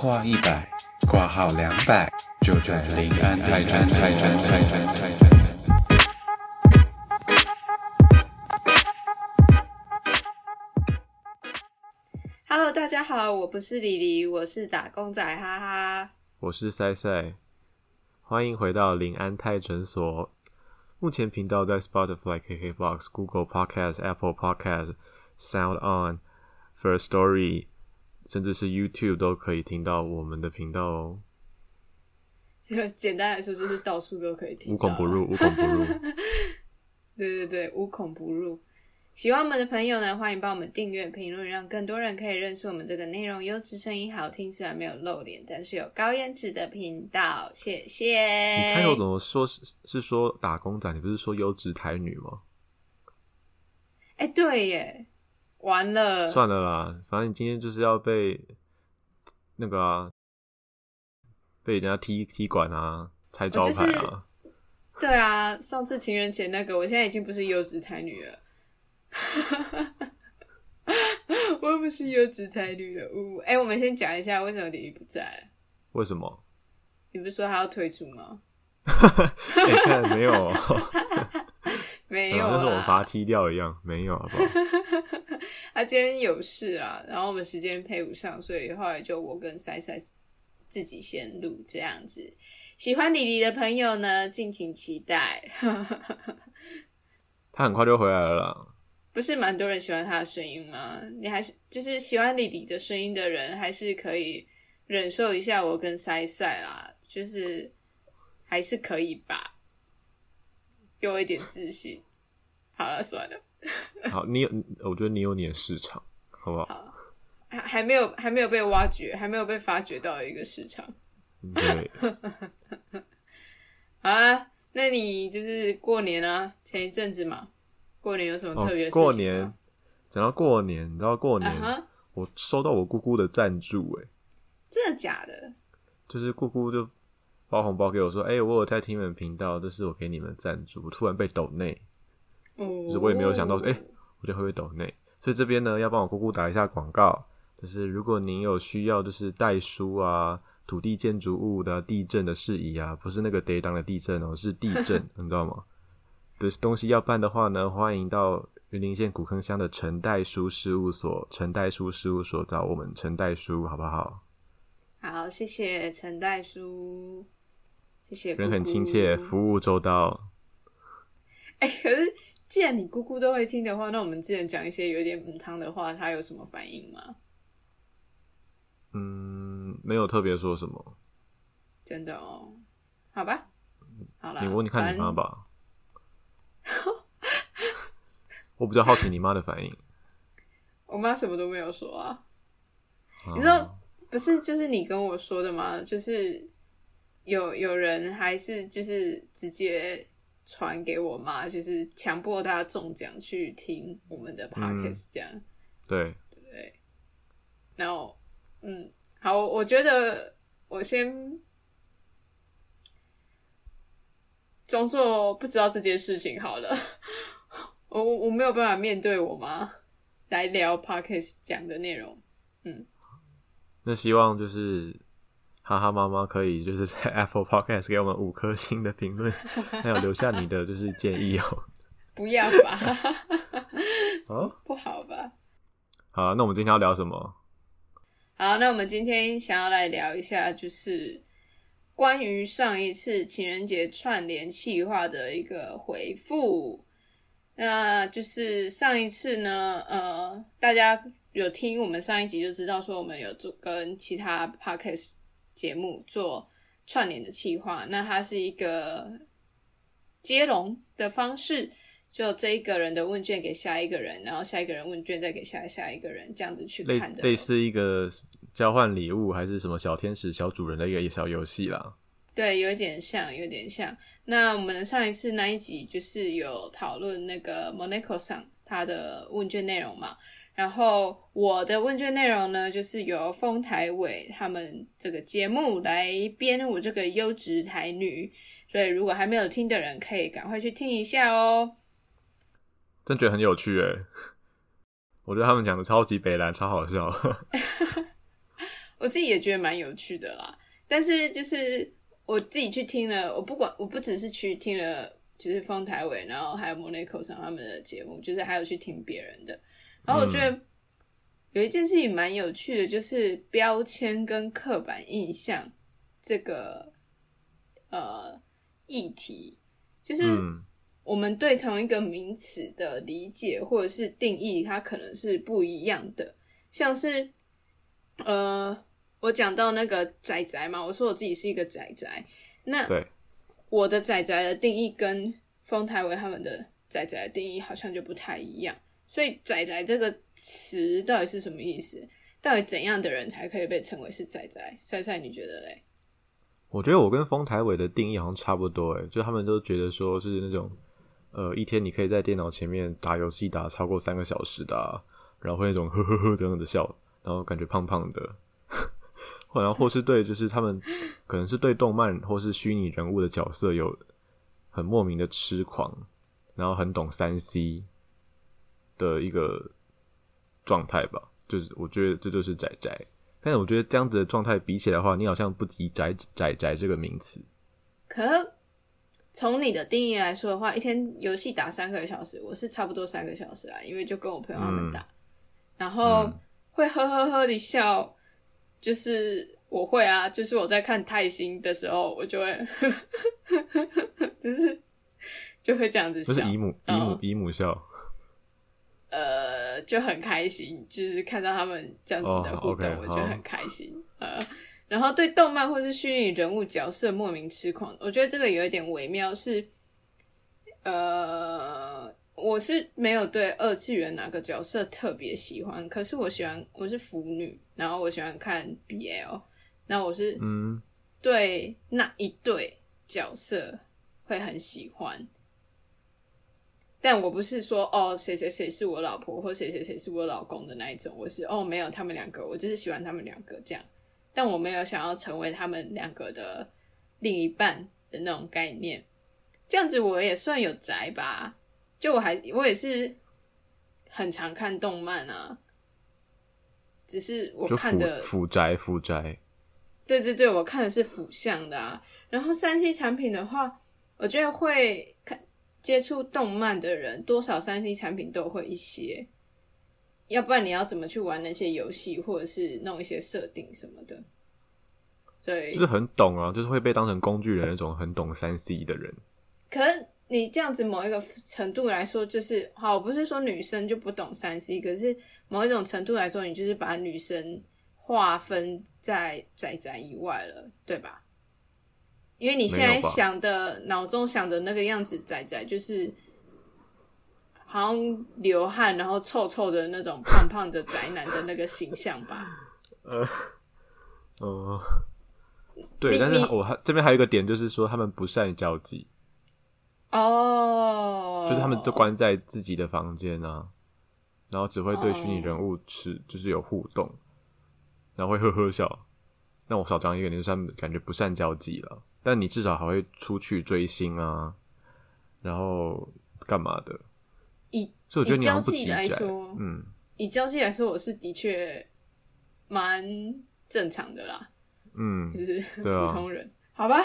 话一百，挂号两百，就在临安泰诊泰诊泰诊泰诊。Hello，大家好，我不是李黎，我是打工仔，哈哈。我是赛赛，欢迎回到临安泰诊所。目前频道在 Spotify、KKBox、Google Podcast、Apple Podcast、Sound On、First Story，甚至是 YouTube 都可以听到我们的频道哦。就简单来说，就是到处都可以听，无孔不入，无孔不入。对对对，无孔不入。喜欢我们的朋友呢，欢迎帮我们订阅、评论，让更多人可以认识我们这个内容优质、声音好听，虽然没有露脸，但是有高颜值的频道。谢谢。你开头怎么说是是说打工仔？你不是说优质台女吗？哎，对耶，完了，算了啦，反正你今天就是要被那个啊，被人家踢踢馆啊，拆招牌啊。对啊，上次情人节那个，我现在已经不是优质才女了。我不是优质才女了。呜，哎，我们先讲一下为什么李玉不在。为什么？你不是说他要退出吗？没有？没有，就是我们把他踢掉一样，没有，好不好？他 今天有事啊，然后我们时间配不上，所以后来就我跟塞塞自己先录这样子。喜欢李黎的朋友呢，敬请期待。他很快就回来了啦。不是蛮多人喜欢他的声音吗？你还是就是喜欢李李的声音的人，还是可以忍受一下我跟塞塞啦，就是还是可以吧，给我一点自信。好了，算了。好，你有，我觉得你有你的市场，好不好？好，还还没有还没有被挖掘，还没有被发掘到一个市场。对。好啊，那你就是过年啊，前一阵子嘛。过年有什么特别？过年讲到过年，你知道过年我收到我姑姑的赞助，哎，真的假的？就是姑姑就包红包给我说，哎，我有在听你们频道，这是我给你们赞助。突然被抖内，就是我也没有想到，哎，我就会被抖内，所以这边呢要帮我姑姑打一下广告，就是如果您有需要，就是代书啊、土地建筑物的地震的事宜啊，不是那个跌当的地震哦，是地震，你知道吗？的东西要办的话呢，欢迎到云林县古坑乡的陈代书事务所，陈代书事务所找我们陈代书，好不好？好，谢谢陈代书，谢谢。人很亲切，服务周到。哎，可是既然你姑姑都会听的话，那我们之前讲一些有点母汤的话，她有什么反应吗？嗯，没有特别说什么。真的哦，好吧，好了，你问你看你妈吧。我比较好奇你妈的反应。我妈什么都没有说啊。你知道不是就是你跟我说的吗？就是有有人还是就是直接传给我妈，就是强迫她中奖去听我们的 podcast 这样。对对。然后嗯，好，我觉得我先。装作不知道这件事情好了，我我没有办法面对我妈来聊 podcast 讲的内容，嗯，那希望就是哈哈妈妈可以就是在 Apple Podcast 给我们五颗星的评论，还有留下你的就是建议哦，不要吧，哦，不好吧？好，那我们今天要聊什么？好，那我们今天想要来聊一下就是。关于上一次情人节串联计划的一个回复，那就是上一次呢，呃，大家有听我们上一集就知道说，我们有做跟其他 podcast 节目做串联的企划，那它是一个接龙的方式，就这一个人的问卷给下一个人，然后下一个人问卷再给下下一个人，这样子去看的，类似一个。交换礼物还是什么小天使、小主人的一个小游戏啦？对，有点像，有点像。那我们的上一次那一集就是有讨论那个 Monaco 上他的问卷内容嘛。然后我的问卷内容呢，就是由丰台伟他们这个节目来编我这个优质才女。所以如果还没有听的人，可以赶快去听一下哦。真觉得很有趣诶，我觉得他们讲的超级北蓝，超好笑。我自己也觉得蛮有趣的啦。但是就是我自己去听了，我不管我不只是去听了，就是丰台伟，然后还有莫内口上他们的节目，就是还有去听别人的。然后我觉得有一件事情蛮有趣的，就是标签跟刻板印象这个呃议题，就是我们对同一个名词的理解或者是定义，它可能是不一样的。像是呃，我讲到那个仔仔嘛，我说我自己是一个仔仔，那我的仔仔的定义跟丰台维他们的仔仔的定义好像就不太一样。所以“仔仔”这个词到底是什么意思？到底怎样的人才可以被称为是仔仔？赛赛，你觉得嘞？我觉得我跟丰台伟的定义好像差不多，哎，就他们都觉得说是那种，呃，一天你可以在电脑前面打游戏打超过三个小时的，然后会那种呵呵呵这样的笑，然后感觉胖胖的，或然后或是对，就是他们可能是对动漫或是虚拟人物的角色有很莫名的痴狂，然后很懂三 C。的一个状态吧，就是我觉得这就是宅宅，但是我觉得这样子的状态比起来的话，你好像不及宅宅宅这个名词。可从你的定义来说的话，一天游戏打三个小时，我是差不多三个小时啊，因为就跟我朋友他们打，然后会呵呵呵的笑，就是我会啊，就是我在看泰星的时候，我就会，就是就会这样子笑，是姨母姨母姨母笑。呃，就很开心，就是看到他们这样子的互动，我就很开心。呃，然后对动漫或是虚拟人物角色莫名痴狂，我觉得这个有一点微妙。是，呃，我是没有对二次元哪个角色特别喜欢，可是我喜欢我是腐女，然后我喜欢看 BL，那我是嗯，对那一对角色会很喜欢。但我不是说哦，谁谁谁是我老婆，或谁谁谁是我老公的那一种。我是哦，没有他们两个，我就是喜欢他们两个这样。但我没有想要成为他们两个的另一半的那种概念。这样子我也算有宅吧？就我还我也是很常看动漫啊，只是我看的腐宅腐宅。对对对，我看的是腐向的啊。然后三 C 产品的话，我觉得会看。接触动漫的人，多少三 C 产品都会一些，要不然你要怎么去玩那些游戏，或者是弄一些设定什么的？对，就是很懂啊，就是会被当成工具人那种很懂三 C 的人。可是你这样子某一个程度来说，就是好，不是说女生就不懂三 C，可是某一种程度来说，你就是把女生划分在仔仔以外了，对吧？因为你现在想的脑中想的那个样子，仔仔就是好像流汗然后臭臭的那种胖胖的宅男的那个形象吧？呃，呃，对，但是我还这边还有一个点，就是说他们不善交际。哦，就是他们都关在自己的房间啊，然后只会对虚拟人物是就是有互动，然后会呵呵笑。那我少讲一个，就是他们感觉不善交际了。但你至少还会出去追星啊，然后干嘛的？以所以我觉得交际来说，嗯，以交际来说，我是的确蛮正常的啦。嗯，就是 普通人，好吧？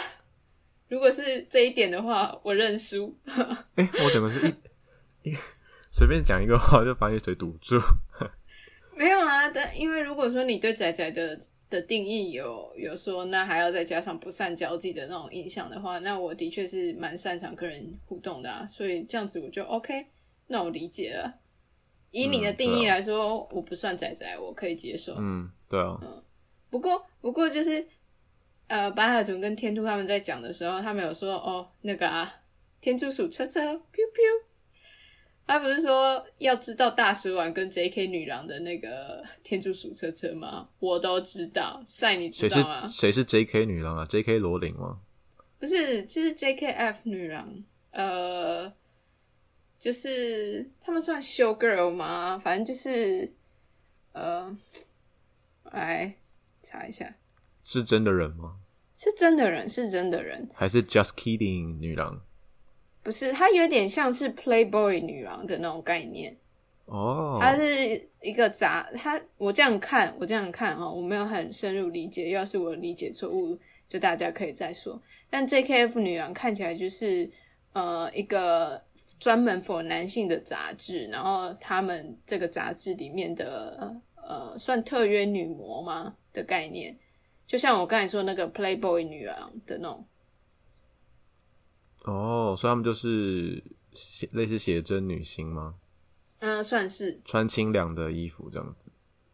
如果是这一点的话，我认输。哎，我怎么是一 一随便讲一个话就把你嘴堵住。没有啊，但因为如果说你对仔仔的。的定义有有说，那还要再加上不善交际的那种印象的话，那我的确是蛮擅长跟人互动的啊，所以这样子我就 OK，那我理解了。以你的定义来说，我不算仔仔，我可以接受。嗯，对啊。嗯，不过不过就是，呃，白海豚跟天兔他们在讲的时候，他们有说哦，那个啊，天竺鼠车车，pew pew。他不是说要知道大蛇丸跟 J.K. 女郎的那个天竺鼠车车吗？我都知道，赛你知道吗？谁是 J.K. 女郎啊？J.K. 罗琳吗？不是，就是 J.K.F. 女郎。呃，就是他们算 show girl 吗？反正就是呃，来查一下，是真的人吗？是真的人，是真的人，还是 Just Kidding 女郎？不是，它有点像是 Playboy 女郎的那种概念。哦，它是一个杂，它我这样看，我这样看哈，我没有很深入理解，要是我理解错误，就大家可以再说。但 JKF 女郎看起来就是呃一个专门 for 男性的杂志，然后他们这个杂志里面的呃算特约女模吗的概念，就像我刚才说那个 Playboy 女郎的那种。哦，所以他们就是写类似写真女星吗？嗯，算是穿清凉的衣服这样子。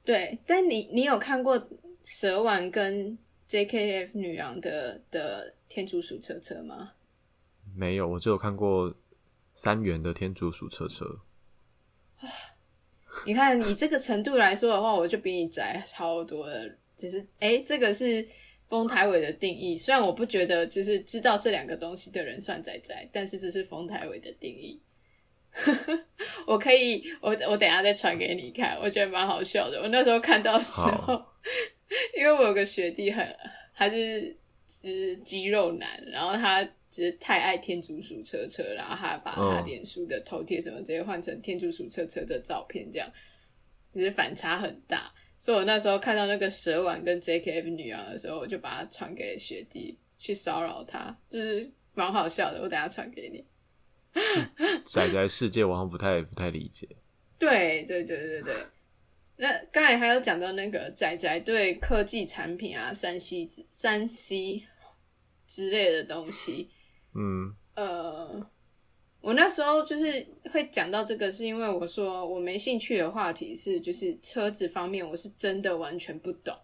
对，但你你有看过蛇丸跟 JKF 女郎的的天竺鼠车车吗？没有，我只有看过三元的天竺鼠车车。你看，以这个程度来说的话，我就比你窄超多了。就是，哎，这个是丰台伟的定义。虽然我不觉得，就是知道这两个东西的人算仔仔，但是这是丰台伟的定义。我可以，我我等下再传给你看，我觉得蛮好笑的。我那时候看到时候，因为我有个学弟很，他就是就是肌肉男，然后他就是太爱天竺鼠车车，然后他把他脸书的头贴什么直接换成天竺鼠车车的照片，这样就是反差很大。所以我那时候看到那个蛇丸跟 JKF 女郎的时候，我就把它传给学弟去骚扰他，就是蛮好笑的。我等下传给你。仔仔世界，我好像不太不太理解。对对对对对，那刚才还有讲到那个仔仔对科技产品啊、三 C 三 C 之类的东西，嗯，呃，我那时候就是会讲到这个，是因为我说我没兴趣的话题是就是车子方面，我是真的完全不懂，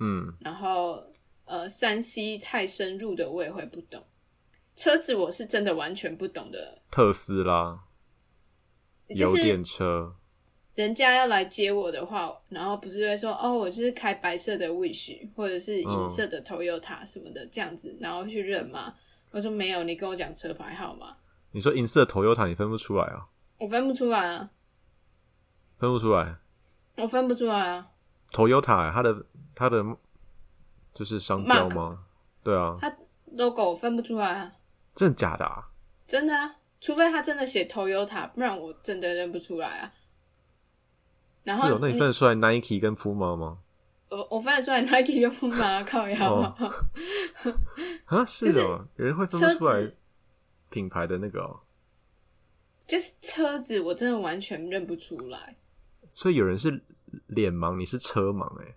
嗯，然后呃，三 C 太深入的我也会不懂。车子我是真的完全不懂的，特斯拉油电车，人家要来接我的话，然后不是会说哦，我就是开白色的 Wish 或者是银色的 Toyota 什么的这样子，然后去认吗？我说没有，你跟我讲车牌号码。你说银色 Toyota 你分不出来啊？我分不出来啊，分不出来，我分不出来啊。Toyota 它的它的就是商标吗？对啊，它 logo 分不出来啊。真的假的啊？真的啊，除非他真的写 Toyota，不然我真的认不出来啊。然后，那你分得出来 Nike 跟 Puma 吗？我我分得出来 Nike 跟 Puma，靠腰 啊，是哦，有人会分不出来品牌的那个哦。就是车子，我真的完全认不出来。所以有人是脸盲，你是车盲哎。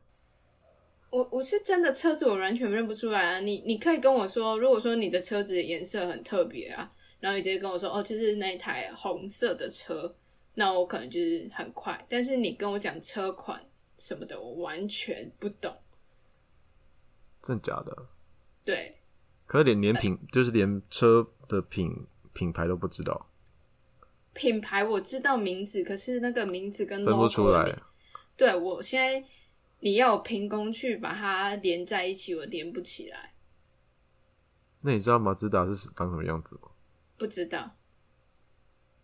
我我是真的车子，我完全认不出来啊！你你可以跟我说，如果说你的车子颜色很特别啊，然后你直接跟我说，哦，就是那一台红色的车，那我可能就是很快。但是你跟我讲车款什么的，我完全不懂。真的假的？对。可是连连品，就是连车的品品牌都不知道。品牌我知道名字，可是那个名字跟分不出来。对我现在。你要凭空去把它连在一起，我连不起来。那你知道马自达是长什么样子吗？不知道。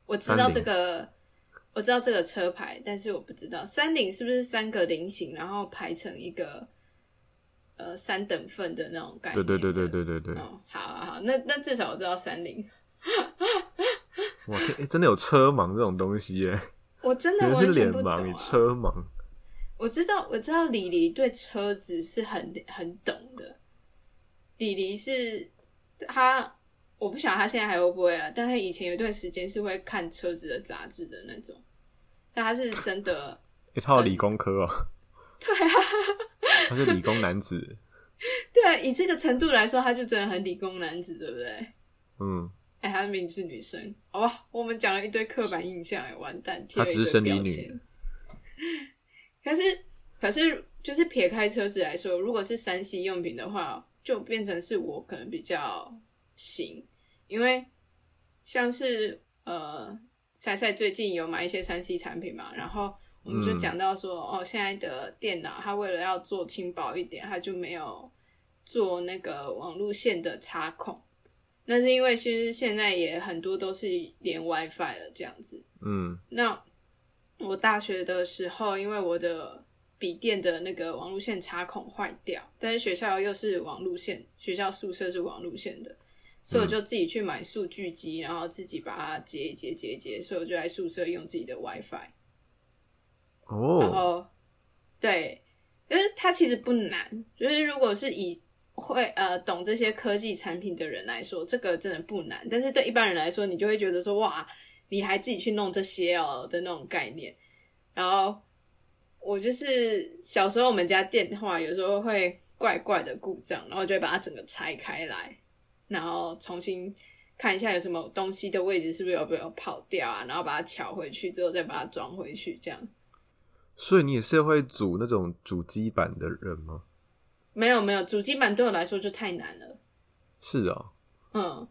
我知道这个，我知道这个车牌，但是我不知道三菱是不是三个菱形，然后排成一个呃三等份的那种感觉。对对对对对对对。哦，好好好，那那至少我知道三菱。哇，真的有车盲这种东西耶！我真的完全不懂。你车盲。我知道，我知道李黎对车子是很很懂的。李黎是他，我不晓得他现在还会不会了，但他以前有一段时间是会看车子的杂志的那种。但他是真的，一套理工科哦。对啊，他是理工男子。对啊，以这个程度来说，他就真的很理工男子，对不对？嗯。哎，他明明是女生，好吧？我们讲了一堆刻板印象，哎，完蛋，贴了一堆标签。可是，可是，就是撇开车子来说，如果是三 C 用品的话，就变成是我可能比较行，因为像是呃，赛赛最近有买一些三 C 产品嘛，然后我们就讲到说，哦，现在的电脑它为了要做轻薄一点，它就没有做那个网路线的插孔，那是因为其实现在也很多都是连 WiFi 了这样子，嗯，那。我大学的时候，因为我的笔电的那个网路线插孔坏掉，但是学校又是网路线，学校宿舍是网路线的，所以我就自己去买数据机，然后自己把它接一接接一接，所以我就在宿舍用自己的 WiFi。哦，然后对，就是它其实不难，就是如果是以会呃懂这些科技产品的人来说，这个真的不难。但是对一般人来说，你就会觉得说哇，你还自己去弄这些哦的那种概念。然后我就是小时候我们家电话有时候会怪怪的故障，然后就会把它整个拆开来，然后重新看一下有什么东西的位置是不是有没有跑掉啊，然后把它调回去之后再把它装回去，这样。所以你也是会组那种主机版的人吗？没有没有，主机版对我来说就太难了。是啊，嗯，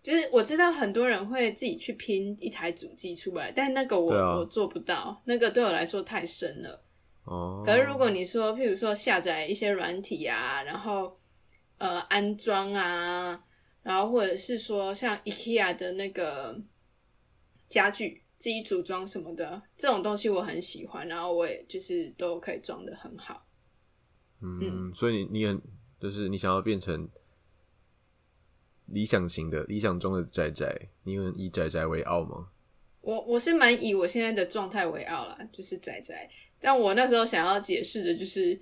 就是我知道很多人会自己去拼一台主机出来，但那个我、啊我做不到，那个对我来说太深了。哦，可是如果你说，譬如说下载一些软体啊，然后呃安装啊，然后或者是说像 IKEA 的那个家具自己组装什么的，这种东西我很喜欢，然后我也就是都可以装的很好。嗯，所以你你很就是你想要变成理想型的、理想中的宅宅，你有以宅宅为傲吗？我我是蛮以我现在的状态为傲啦，就是仔仔。但我那时候想要解释的就是，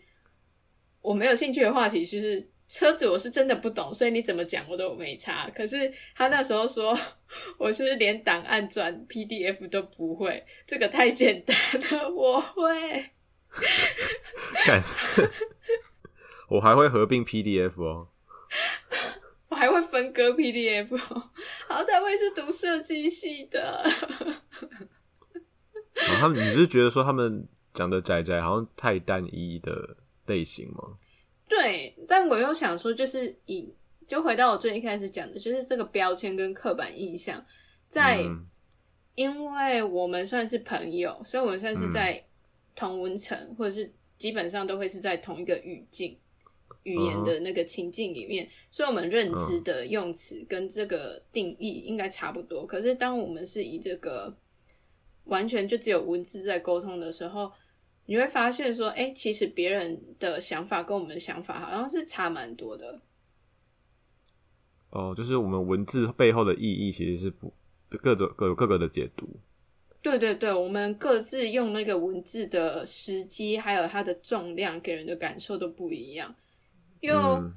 我没有兴趣的话题就是车子，我是真的不懂，所以你怎么讲我都没差。可是他那时候说 我是连档案转 PDF 都不会，这个太简单了，我会。干，我还会合并 PDF 哦。我还会分割 PDF，哦好歹我也是读设计系的。啊，他们你是觉得说他们讲的宅宅好像太单一的类型吗？对，但我又想说，就是以就回到我最一开始讲的，就是这个标签跟刻板印象，在、嗯。因为我们算是朋友，所以我们算是在同文层，或者是基本上都会是在同一个语境、语言的那个情境里面，所以我们认知的用词跟这个定义应该差不多。可是当我们是以这个完全就只有文字在沟通的时候，你会发现说，哎、其实别人的想法跟我们的想法好像是差蛮多的。哦，就是我们文字背后的意义其实是不各种各有各个的解读。对对对，我们各自用那个文字的时机，还有它的重量，给人的感受都不一样。又，嗯、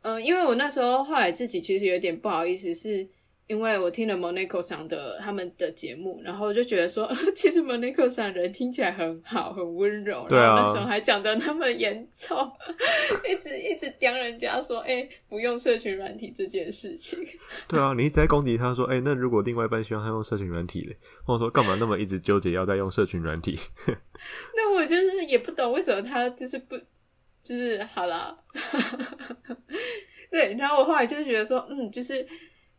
嗯因为我那时候后来自己其实有点不好意思，是因为我听了 Monaco 上的他们的节目，然后就觉得说，其实 Monaco 上人听起来很好，很温柔，对啊然后那时候还讲的那么严重，一直一直刁人家说，哎、不用社群软体这件事情。对啊，你一直在攻击他说，哎、那如果另外一半希望他用社群软体嘞，或者说干嘛那么一直纠结要再用社群软体？那我就是也不懂为什么他就是不，就是好啦，对，然后我后来就觉得说，嗯，就是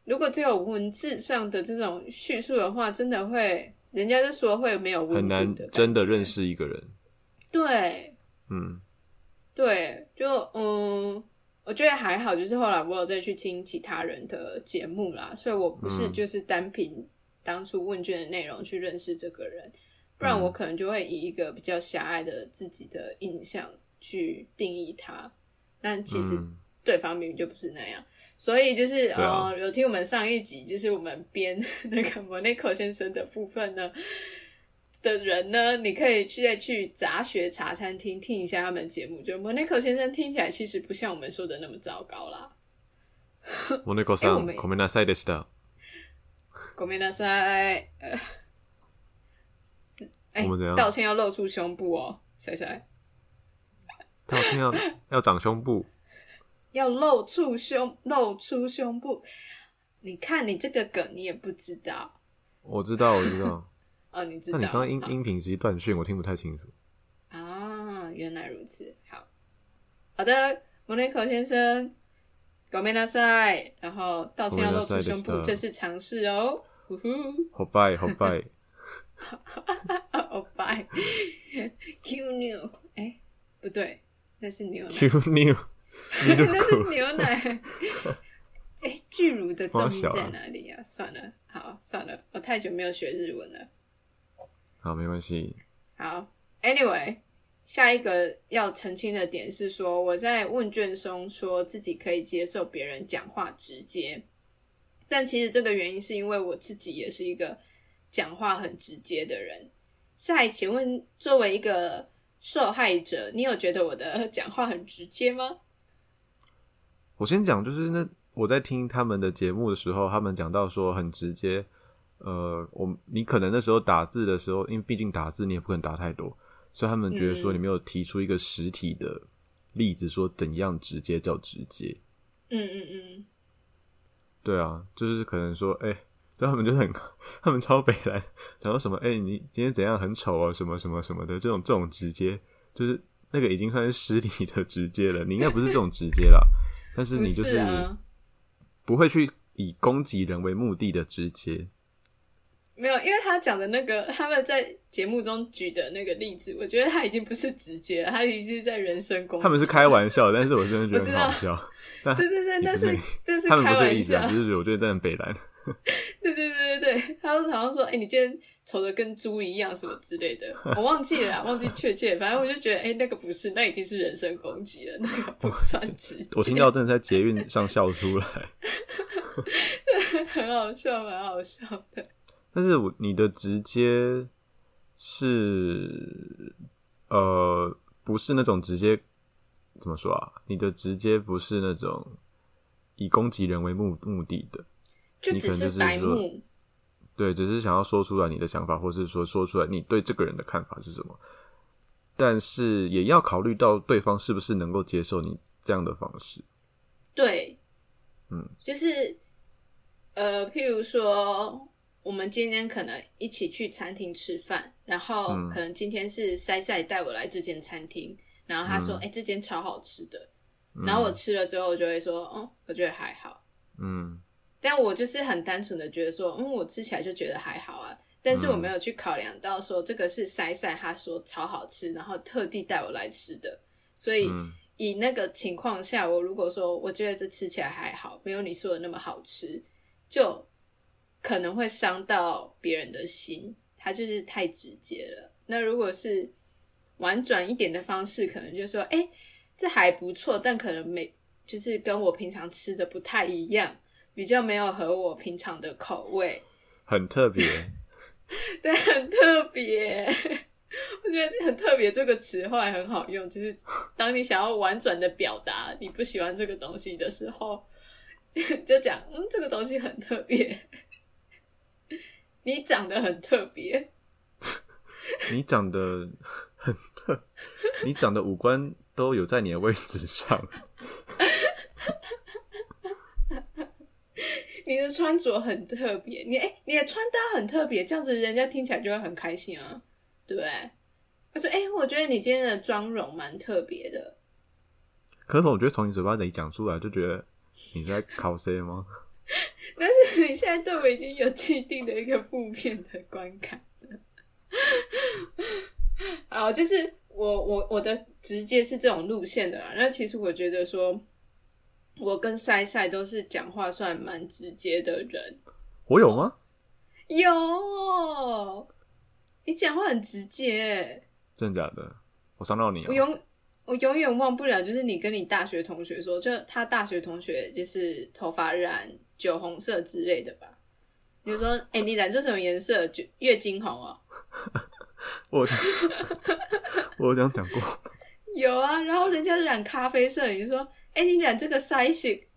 如果只有文字上的这种叙述的话，真的会，人家就说会没有温度很难真的认识。一个人。对嗯对，就嗯，我觉得还好，就是后来我有再去听其他人的节目啦，所以我不是嗯就是单凭当初问卷的内容去认识这个人，不然嗯我可能就会以一个比较狭隘的自己的印象去定义他，但其实嗯对方明明就不是那样。所以就是啊呃，有听我们上一集，就是我们编那个 Monaco 先生的部分呢的人呢，你可以去再去杂学茶餐厅听一下他们的节目。就 Monaco 先生听起来其实不像我们说的那么糟糕啦。モネコさん、えおめごめんなさいでした。ごめんなさい。呃哎、我们怎样道歉要露出胸部哦，塞塞，道歉要要长胸部， 要露出胸，露出胸部。你看你这个梗，你也不知道我知道，我知道。哦，你知道？那你刚刚音好音频直接断讯，我听不太清楚。啊，原来如此。好，好的，莫内口先生，ごめんなさい。然后道歉要露出胸部，ごめんなさいでした这是尝试哦。呼呼，好拜好拜，哦拜，Q new，哎，不对，那是牛奶， Q new， 那是牛奶。哎，巨乳的重音在哪里呀、算了，好，算了，我太久没有学日文了。好没关系。好，Anyway，下一个要澄清的点是说，我在问卷中说自己可以接受别人讲话直接，但其实这个原因是因为我自己也是一个讲话很直接的人，再请问，作为一个受害者，你有觉得我的讲话很直接吗？我先讲，就是那我在听他们的节目的时候，他们讲到说很直接。呃，我你可能那时候打字的时候，因为毕竟打字你也不可能打太多，所以他们觉得说你没有提出一个实体的例子，说怎样直接叫直接。嗯嗯嗯。对啊，就是可能说，哎，他们就很，他们超北来，然后什么，哎，你今天怎样很丑啊，什么什么什么的，这种这种直接，就是那个已经算是失礼的直接了。你应该不是这种直接啦，但是你就是不会去以攻击人为目的的直接。没有，因为他讲的那个 他们在节目中举的那个例子，我觉得他已经不是直接了，他已经是在人身攻击。他们是开玩笑，但是我真的觉得很好笑。对对对，但是但是他们不是意思，只是我觉得在北兰。对对对对对，他好像说：“哎，你今天丑的跟猪一样，什么之类的。”我忘记了，忘记确切。反正我就觉得，哎，那个不是，那已经是人身攻击了，那个不算直接。我听到真的在捷运上笑出来，很好笑，蛮好笑的。但是我你的直接是呃不是那种直接怎么说啊？你的直接不是那种以攻击人为目目的的，就只是白目。对，只是想要说出来你的想法，或是说说出来你对这个人的看法是什么。但是也要考虑到对方是不是能够接受你这样的方式。对，嗯，就是呃，譬如说。我们今天可能一起去餐厅吃饭，然后可能今天是塞塞带我来这间餐厅，然后他说：“哎，这间超好吃的。”然后我吃了之后，我就会说：“哦，我觉得还好。”嗯，但我就是很单纯的觉得说：“嗯，我吃起来就觉得还好啊。”但是我没有去考量到说这个是塞塞他说超好吃，然后特地带我来吃的，所以以那个情况下，我如果说我觉得这吃起来还好，没有你说的那么好吃，就。可能会伤到别人的心，他就是太直接了。那如果是婉转一点的方式，可能就说：“哎，这还不错，但可能没就是跟我平常吃的不太一样，比较没有合我平常的口味，很特别。”对，很特别。我觉得很特别这个词后来很好用，就是当你想要婉转的表达你不喜欢这个东西的时候，就讲：“嗯，这个东西很特别。”你长得很特别，你长得很特，你长得五官都有在你的位置上。你的穿着很特别，你哎，你的穿搭很特别，这样子人家听起来就会很开心啊，对不对？他说：“哎，我觉得你今天的妆容蛮特别的。”可是我觉得从你嘴巴里讲出来，就觉得你在考 C 吗？但是你现在对我已经有既定的一个负面的观感了。啊，就是我我我的直接是这种路线的。那其实我觉得说，我跟赛赛都是讲话算蛮直接的人。我有吗？有，你讲话很直接。真的假的？我伤到你了。我永我永远忘不了，就是你跟你大学同学说，就他大学同学就是头发染。酒红色之类的吧，比如说，哎，你染这什么颜色？就月经红哦。我我这样讲过。有啊，然后人家染咖啡色，你就说，哎，你染这个腮型。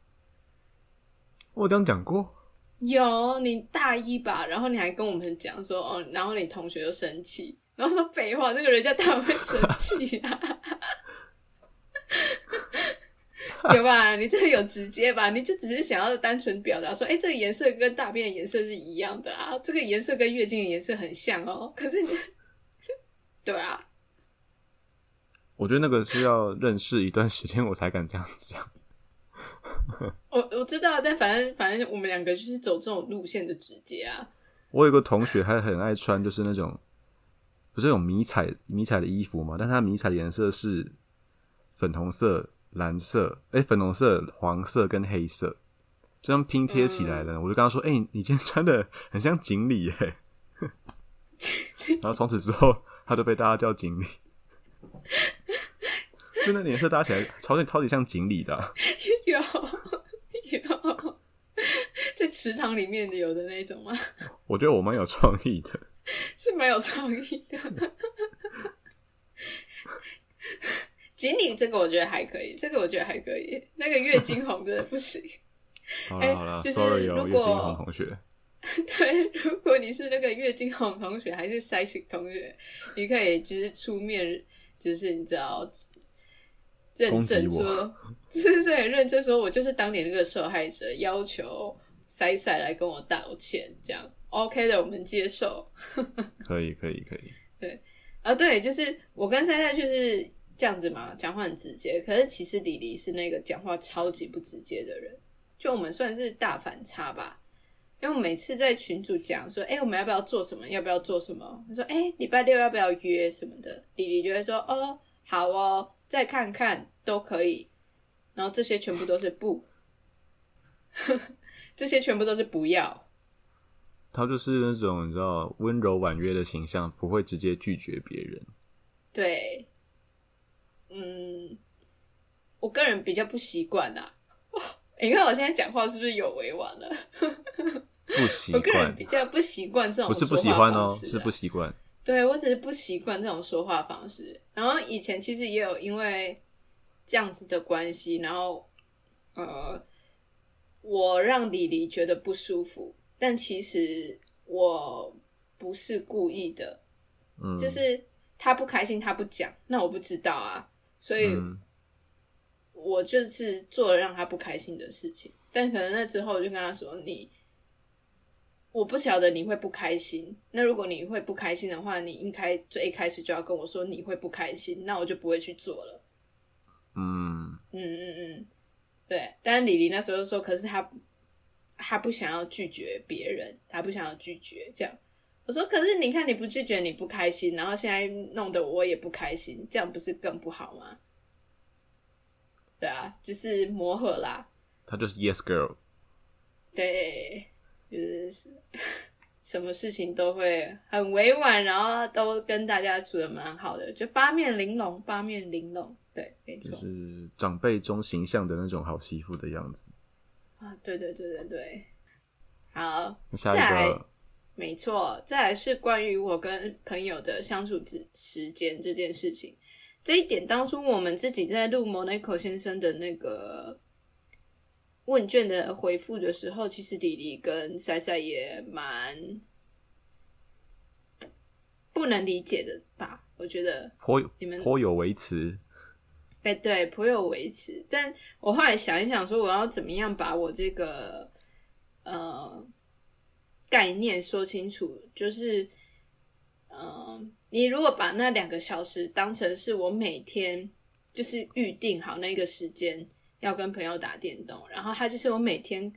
我这样讲过。有，你大一吧，然后你还跟我们讲说，哦，然后你同学就生气，然后说废话，这个人家当然会生气啊。有吧？你这个有直接吧？你就只是想要单纯表达说，哎，这个颜色跟大便的颜色是一样的啊，这个颜色跟月经的颜色很像哦。可是你，对啊，我觉得那个是要认识一段时间，我才敢这样子讲。我我知道，但反正反正我们两个就是走这种路线的直接啊。我有个同学，他很爱穿，就是那种不是那种迷彩迷彩的衣服嘛，但他迷彩的颜色是粉红色。蓝色，哎，粉红色、黄色跟黑色，这样拼贴起来的。我就跟他说：“哎，你今天穿的很像锦鲤耶。”然后从此之后，他就被大家叫锦鲤。就那颜色搭起来，超级超级像锦鲤的。有有，在池塘里面的有的那种吗？我觉得我蛮有创意的。是蛮有创意的。锦鲤这个我觉得还可以，这个我觉得还可以。那个月经红真的不行。好了好了就是如月经红果同学，对，如果你是那个月经红同学还是塞型同学，你可以就是出面，就是你知道认证说，就 是对认证说我就是当年那个受害者，要求塞塞来跟我道歉，这样 OK 的，我们接受。可以可以可以，对啊，对，就是我跟塞塞就是这样子嘛，讲话很直接。可是其实李黎是那个讲话超级不直接的人，就我们算是大反差吧。因为我每次在群主讲说，哎、我们要不要做什么？要不要做什么？他说，哎、礼拜六要不要约什么的？李黎就会说，哦，好哦，再看看都可以。然后这些全部都是不，这些全部都是不要。他就是那种你知道温柔婉约的形象，不会直接拒绝别人。对，嗯，我个人比较不习惯啦。你看我现在讲话是不是有委婉了？不习我个人，比较不习惯这种不是不喜欢哦，是不习惯。对我只是不习惯这种说话方式。然后以前其实也有因为这样子的关系，然后呃，我让李黎觉得不舒服，但其实我不是故意的，嗯，就是他不开心，他不讲，那我不知道啊，所以嗯我就是做了让他不开心的事情。但可能那之后我就跟他说：“你，我不晓得你会不开心。那如果你会不开心的话，你应该最一开始就要跟我说你会不开心，那我就不会去做了。嗯，嗯嗯嗯，对。但是李黎那时候就说，可是他他不想要拒绝别人，他不想要拒绝这样。我说，可是你看你不拒绝你不开心，然后现在弄得我也不开心，这样不是更不好吗？对啊，就是磨合啦。他就是 yes girl。对，就是 什么事情都会很委婉，然后都跟大家处的蛮好的，就八面玲珑，八面玲珑。对，没就错。是长辈中形象的那种好媳妇的样子。啊，对对对对对，好，下一个，没错，再来是关于我跟朋友的相处之时间这件事情。这一点，当初我们自己在录 Monaco 先生的那个问卷的回复的时候，其实李黎跟赛赛也蛮不能理解的吧？我觉得颇你们颇有维持。哎、对，颇有维持。但我后来想一想，说我要怎么样把我这个呃概念说清楚，就是呃，你如果把那两个小时当成是我每天就是预定好那个时间要跟朋友打电动，然后它就是我每天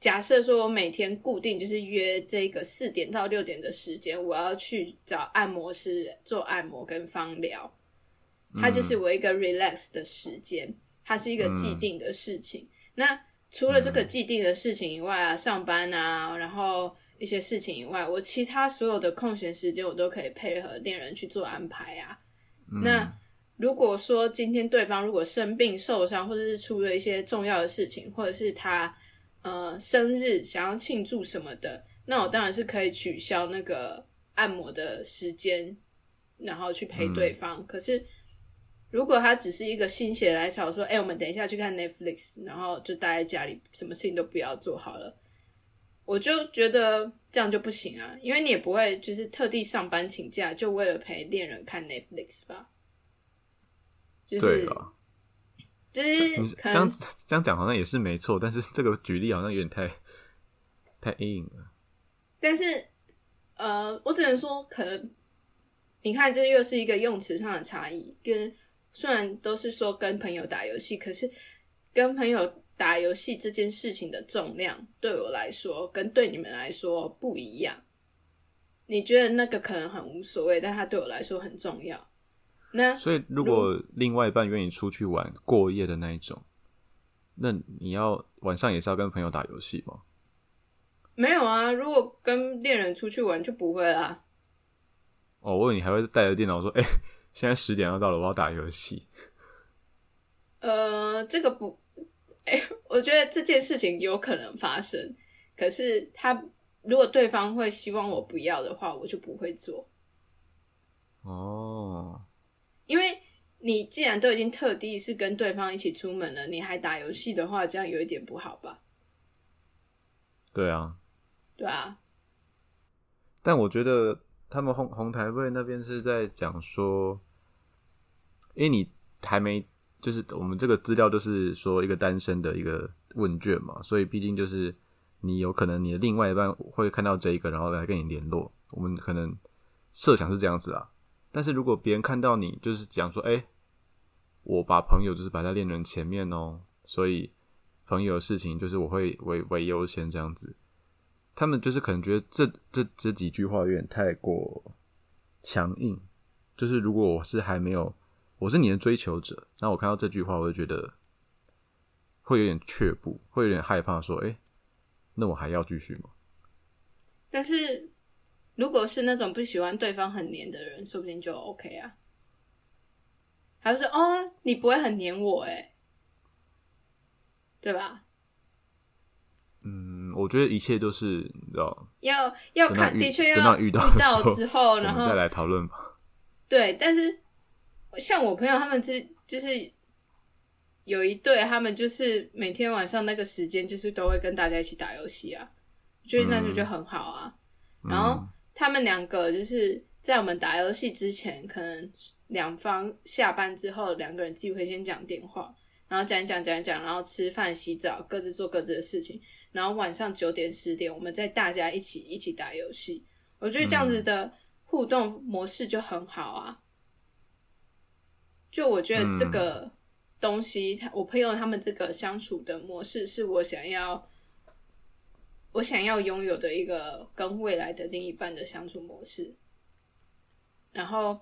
假设说我每天固定就是约这个四点到六点的时间，我要去找按摩师做按摩跟芳疗。它就是我一个 relax 的时间，它是一个既定的事情。那除了这个既定的事情以外啊，上班啊，然后一些事情以外，我其他所有的空闲时间我都可以配合恋人去做安排啊。那如果说今天对方如果生病受伤，或者是出了一些重要的事情，或者是他呃生日想要庆祝什么的，那我当然是可以取消那个按摩的时间，然后去陪对方。可是如果他只是一个心血来潮说，哎、我们等一下去看 Netflix，然后就待在家里，什么事情都不要做好了，我就觉得这样就不行啊，因为你也不会就是特地上班请假，就为了陪恋人看 Netflix 吧。就是对了，就是这样这样讲好像也是没错，但是这个举例好像有点太太硬了。但是呃，我只能说，可能你看，这又是一个用词上的差异。跟虽然都是说跟朋友打游戏，可是跟朋友打游戏这件事情的重量，对我来说跟对你们来说不一样。你觉得那个可能很无所谓，但它对我来说很重要。那所以，如果另外一半愿意出去玩过夜的那一种，那你要晚上也是要跟朋友打游戏吗？没有啊，如果跟恋人出去玩就不会啦。哦，我以为你还会带着电脑说：“哎、现在十点要到了，我要打游戏。呃，这个不，哎、我觉得这件事情有可能发生，可是他如果对方会希望我不要的话，我就不会做。哦，因为你既然都已经特地是跟对方一起出门了，你还打游戏的话，这样有一点不好吧？对啊，对啊，但我觉得他们红红台会那边是在讲说，因为你还没，就是我们这个资料就是说一个单身的一个问卷嘛，所以毕竟就是你有可能你的另外一半会看到这一个，然后来跟你联络。我们可能设想是这样子啊，但是如果别人看到你就是讲说，哎、我把朋友就是摆在恋人前面哦，所以朋友的事情就是我会为为优先这样子。他们就是可能觉得这这这几句话有点太过强硬，就是如果我是还没有，我是你的追求者，那我看到这句话，我就觉得会有点却步，会有点害怕，说，哎、那我还要继续吗？但是如果是那种不喜欢对方很黏的人，说不定就 OK 啊。还是说哦，你不会很黏我哎，对吧？嗯，我觉得一切都是你知道，要要看，的确要等到遇到之后，然后再来讨论吧。对，但是像我朋友他们之就是有一对，他们就是每天晚上那个时间，就是都会跟大家一起打游戏啊，我觉得那就就很好啊。然后嗯他们两个就是在我们打游戏之前，可能两方下班之后，两个人自己会先讲电话，然后讲一讲讲一讲，然后吃饭、洗澡，各自做各自的事情。然后晚上九点十点，我们再大家一起一起打游戏。我觉得这样子的互动模式就很好啊。就我觉得这个东西，他我朋友他们这个相处的模式，是我想要我想要拥有的一个跟未来的另一半的相处模式。然后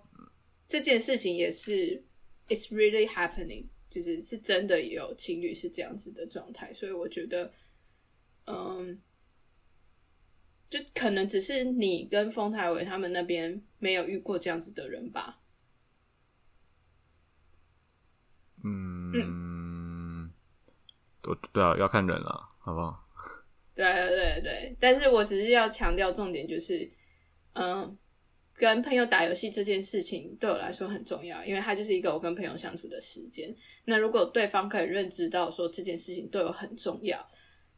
这件事情也是，it's really happening，就是是真的有情侣是这样子的状态，所以我觉得，嗯，就可能只是你跟丰台伟他们那边没有遇过这样子的人吧。嗯，对对啊，要看人了，好不好？对对对对，但是我只是要强调重点就是，嗯，跟朋友打游戏这件事情对我来说很重要，因为它就是一个我跟朋友相处的时间。那如果对方可以认知到说这件事情对我很重要，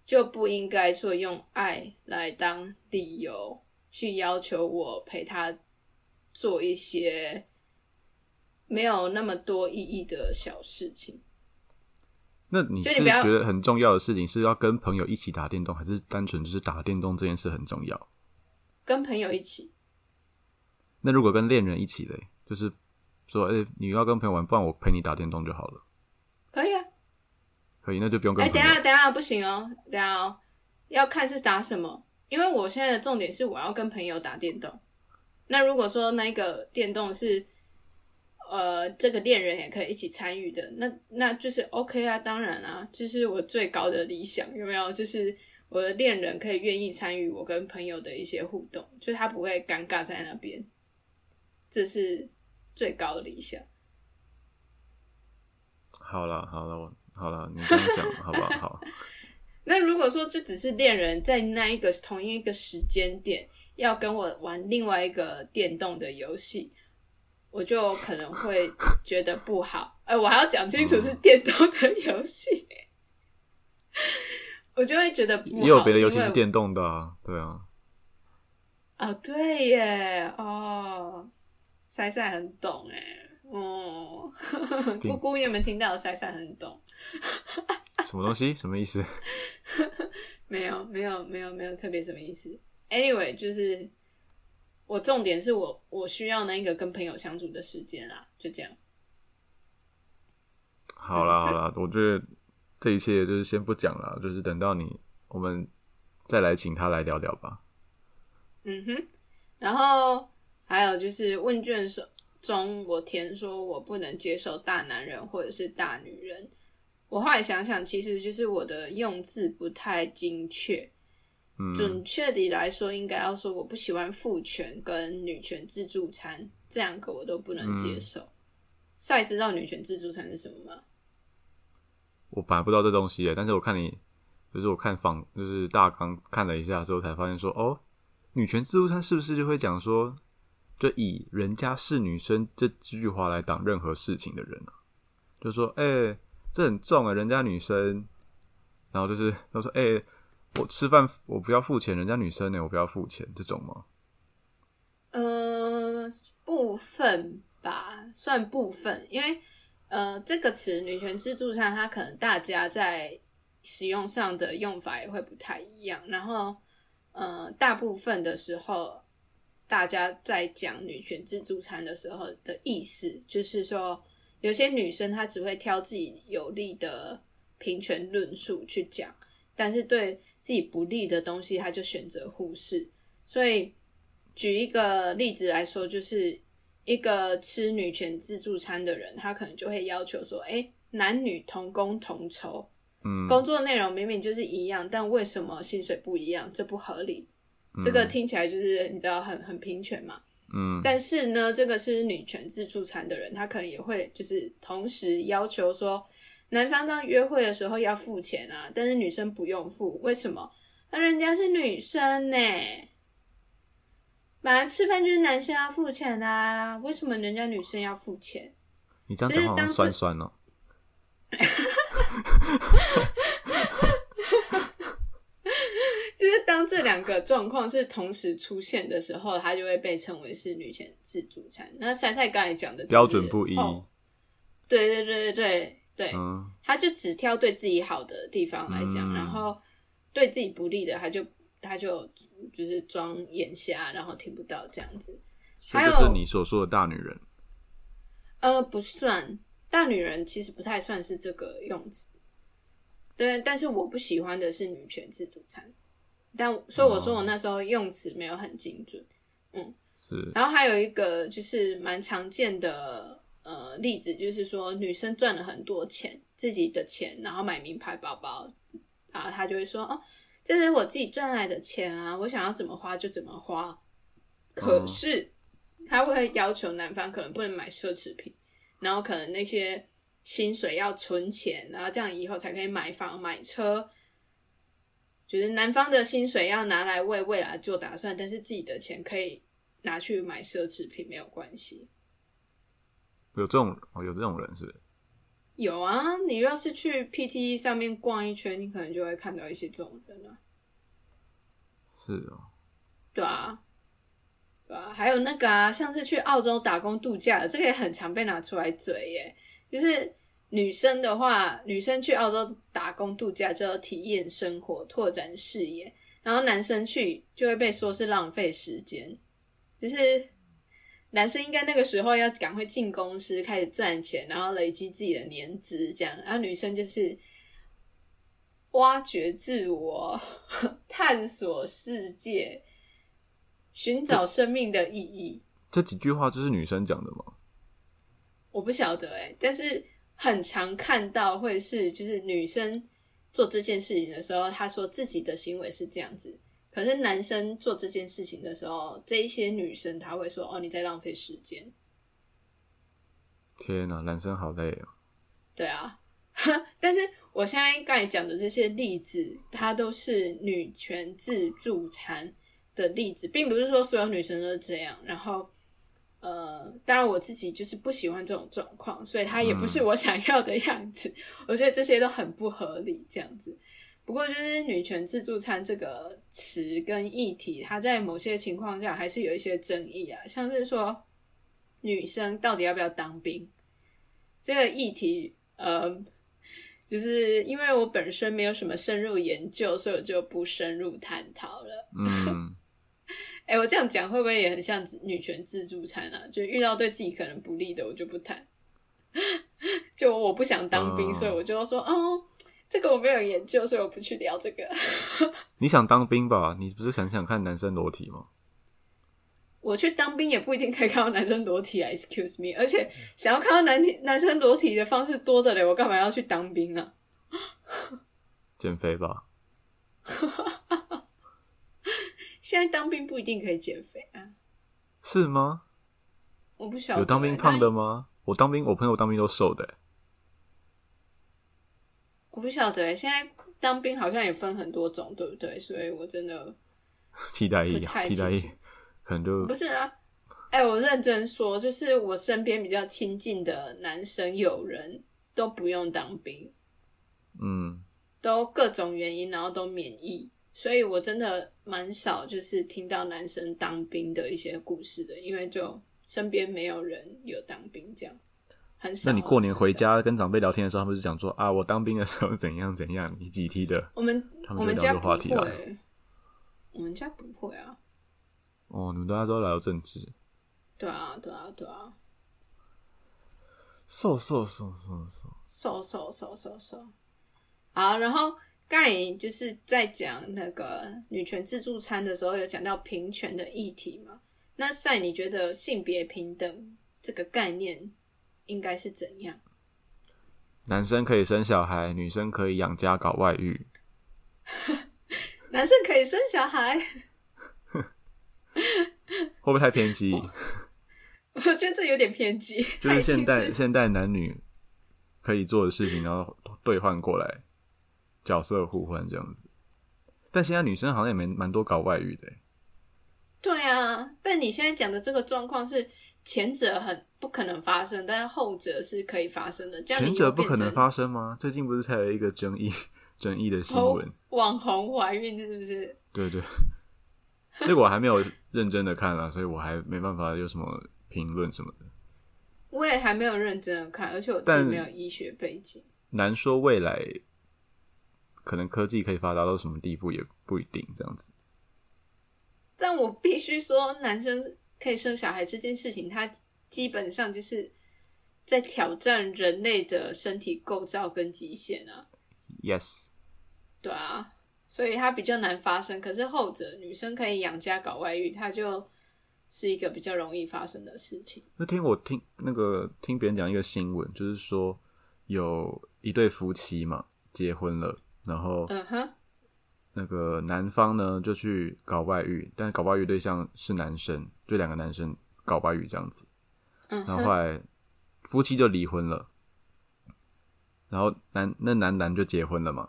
就不应该说用爱来当理由去要求我陪他做一些没有那么多意义的小事情。那你就是觉得很重要的事情是要跟朋友一起打电动，还是单纯就是打电动这件事很重要？跟朋友一起，那如果跟恋人一起嘞，就是说，哎、你要跟朋友玩，不然我陪你打电动就好了。可以啊。可以，那就不用跟哎、朋友。等一下，等一下，不行哦，等一下哦，要看是打什么，因为我现在的重点是我要跟朋友打电动。那如果说那个电动是，呃，这个恋人也可以一起参与的，那那就是 OK 啊，当然啊，就是我最高的理想，有没有？就是我的恋人可以愿意参与我跟朋友的一些互动，就是他不会尴尬在那边，这是最高的理想。好了好了，我好了，你这样讲好不好？好，那如果说就只是恋人在那一个同一个时间点要跟我玩另外一个电动的游戏，我就可能会觉得不好。哎、我还要讲清楚是电动的游戏，我就会觉得不好。也有别的游戏是电动的啊，对啊。啊、对耶，哦，塞塞很懂哎，哦，姑姑有没有听到？塞塞很懂。什么东西？什么意思？没有，没有，没有，没有特别什么意思。Anyway，就是我重点是我我需要那个跟朋友相处的时间啦，就这样。好啦好啦，我觉得这一切就是先不讲了，就是等到你我们再来请他来聊聊吧。嗯哼，然后还有就是问卷中我填说我不能接受大男人或者是大女人。我后来想想，其实就是我的用字不太精确。嗯，准确的来说，应该要说我不喜欢父权跟女权自助餐这两个我都不能接受。赛、知道女权自助餐是什么吗？我本来不知道这东西耶，但是我看你，就是我看访，就是大纲看了一下之后，才发现说，哦，女权自助餐是不是就会讲说，就以人家是女生这句话来挡任何事情的人啊？就说，哎、这很重啊，人家女生，然后就是他说，哎、我吃饭我不要付钱，人家女生呢，我不要付钱，这种吗？呃，部分吧，算部分，因为呃，这个词“女权自助餐”，它可能大家在使用上的用法也会不太一样。然后，呃，大部分的时候，大家在讲女权自助餐的时候的意思，就是说，有些女生她只会挑自己有利的平权论述去讲，但是对自己不利的东西，他就选择忽视。所以，举一个例子来说，就是一个吃女权自助餐的人，他可能就会要求说：“哎，男女同工同酬，嗯，工作内容明明就是一样，但为什么薪水不一样？这不合理。”这个听起来就是你知道很很平权嘛。嗯但是呢，这个是女权自助餐的人，他可能也会就是同时要求说，男方当约会的时候要付钱啊，但是女生不用付，为什么？那人家是女生呢、本来吃饭就是男生要付钱的啊，为什么人家女生要付钱？你这样讲好像就是当酸酸哦、就是当这两个状况是同时出现的时候，它就会被称为是女权自助餐。那赛赛刚才讲的、就是、标准不一哦对对对对对对，嗯他就只挑对自己好的地方来讲，嗯然后对自己不利的，他就他就就是装眼瞎，然后听不到这样子。还有就是你所说的大女人。呃，不算大女人，其实不太算是这个用词。对，但是我不喜欢的是女权自助餐，但所以我说我那时候用词没有很精准。嗯是然后还有一个就是蛮常见的呃例子，就是说女生赚了很多钱，自己的钱，然后买名牌包包，然后她就会说哦，这是我自己赚来的钱啊，我想要怎么花就怎么花。可是他会要求男方可能不能买奢侈品，然后可能那些薪水要存钱，然后这样以后才可以买房买车。就是男方的薪水要拿来为未来做打算，但是自己的钱可以拿去买奢侈品没有关系。有这种哦，有这种人是不是？有啊，你要是去 PTE 上面逛一圈，你可能就会看到一些这种人啊。是哦，对啊，对啊，还有那个啊，像是去澳洲打工度假的，这个也很常被拿出来嘴耶。就是女生的话，女生去澳洲打工度假就要体验生活、拓展视野，然后男生去就会被说是浪费时间。就是男生应该那个时候要赶快进公司开始赚钱，然后累积自己的年资，这样，然后女生就是挖掘自我、探索世界、寻找生命的意义。这几句话就是女生讲的吗？我不晓得哎、但是很常看到会是就是女生做这件事情的时候，她说自己的行为是这样子，可是男生做这件事情的时候，这一些女生她会说哦你在浪费时间，天哪，男生好累哦。对啊。但是我现在刚才讲的这些例子，它都是女权自助餐的例子，并不是说所有女生都是这样。然后，呃，当然我自己就是不喜欢这种状况，所以它也不是我想要的样子。我觉得这些都很不合理，这样子。不过，就是女权自助餐这个词跟议题，它在某些情况下还是有一些争议啊，像是说女生到底要不要当兵这个议题，呃。就是因为我本身没有什么深入研究，所以我就不深入探讨了。嗯，哎、我这样讲会不会也很像女权自助餐啊？就遇到对自己可能不利的，我就不谈。就我不想当兵，哦所以我就说，哦，这个我没有研究，所以我不去聊这个。你想当兵吧？你不是想想看男生裸体吗？我去当兵也不一定可以看到男生裸体啊，excuse me。而且想要看到男男生裸体的方式多的嘞，我干嘛要去当兵啊？减肥吧。现在当兵不一定可以减肥啊，是吗？我不晓得、有当兵胖的但吗？我当兵，我朋友当兵都瘦的欸。我不晓得欸，现在当兵好像也分很多种，对不对？所以我真的 替代役替代役可能就不是啊，哎、我认真说，就是我身边比较亲近的男生友人都不用当兵，嗯，都各种原因，然后都免疫，所以我真的蛮少就是听到男生当兵的一些故事的，因为就身边没有人有当兵这样，很少。那你过年回，家跟长辈聊天的时候，他们就讲说啊，我当兵的时候怎样怎样，你几梯的？我们我们家不聊这话题了会，我们家不会啊，哦，你们大家都聊政治，对啊，对啊，对啊，瘦瘦瘦瘦瘦，瘦瘦瘦瘦瘦。好，然后刚才就是在讲那个女权自助餐的时候，有讲到平权的议题嘛？那赛，你觉得性别平等这个概念应该是怎样？男生可以生小孩，女生可以养家搞外遇，男生可以生小孩，会不会太偏激？我觉得这有点偏激。就是现代现代男女可以做的事情，然后兑换过来，角色互换这样子。但现在女生好像也没蛮多搞外遇的欸，对啊，但你现在讲的这个状况是前者很不可能发生，但是后者是可以发生的。这样前者不可能发生吗？最近不是才有一个争议争议的新闻？网红怀孕是不是？对对，这个我还没有认真的看啊，所以我还没办法有什么评论什么的。我也还没有认真的看，而且我自己没有医学背景。难说未来可能科技可以发达到什么地步，也不一定这样子。但我必须说，男生可以生小孩这件事情，它基本上就是在挑战人类的身体构造跟极限啊。Yes，对啊，所以它比较难发生。可是后者，女生可以养家搞外遇，它就是一个比较容易发生的事情。那天我听那个听别人讲一个新闻，就是说有一对夫妻嘛结婚了，然后嗯哼，那个男方呢就去搞外遇，但是搞外遇对象是男生，就两个男生搞外遇这样子。嗯然后，后来夫妻就离婚了，然后男那男男就结婚了嘛。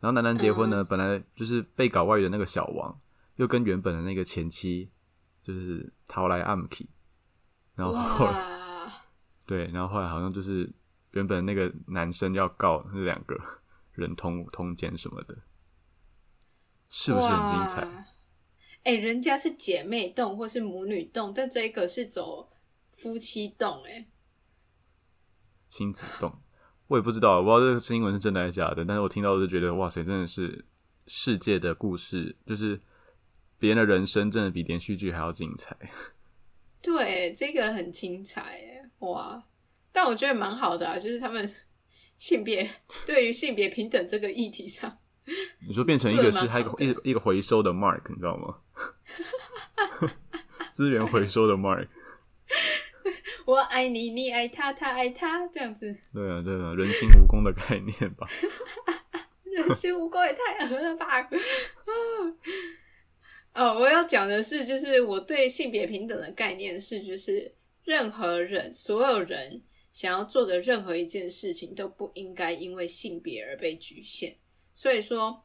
然后男男结婚呢，本来就是被搞外遇的那个小王，又跟原本的那个前妻就是逃来暗 k 然后后来，对，然后后来好像就是原本那个男生要告那两个人通通奸什么的，是不是很精彩？哇？哎、人家是姐妹洞或是母女洞，但这个是走夫妻洞、哎，亲子洞，我也不知道，我不知道这个新闻是真的还是假的，但是我听到我就觉得哇塞，真的是世界的故事，就是别人的人生真的比连续剧还要精彩。对，这个很精彩，哎，哇！但我觉得蛮好的啊，就是他们性别对于性别平等这个议题上，你说变成一个是它一个一个一个回收的 mark，你知道吗？资源回收的 mark，我爱你，你爱他，他爱他，这样子，对啊对啊，人心蜈蚣的概念吧。人心蜈蚣也太恶了吧！哦，我要讲的是，就是我对性别平等的概念是，就是任何人、所有人想要做的任何一件事情都不应该因为性别而被局限。所以说，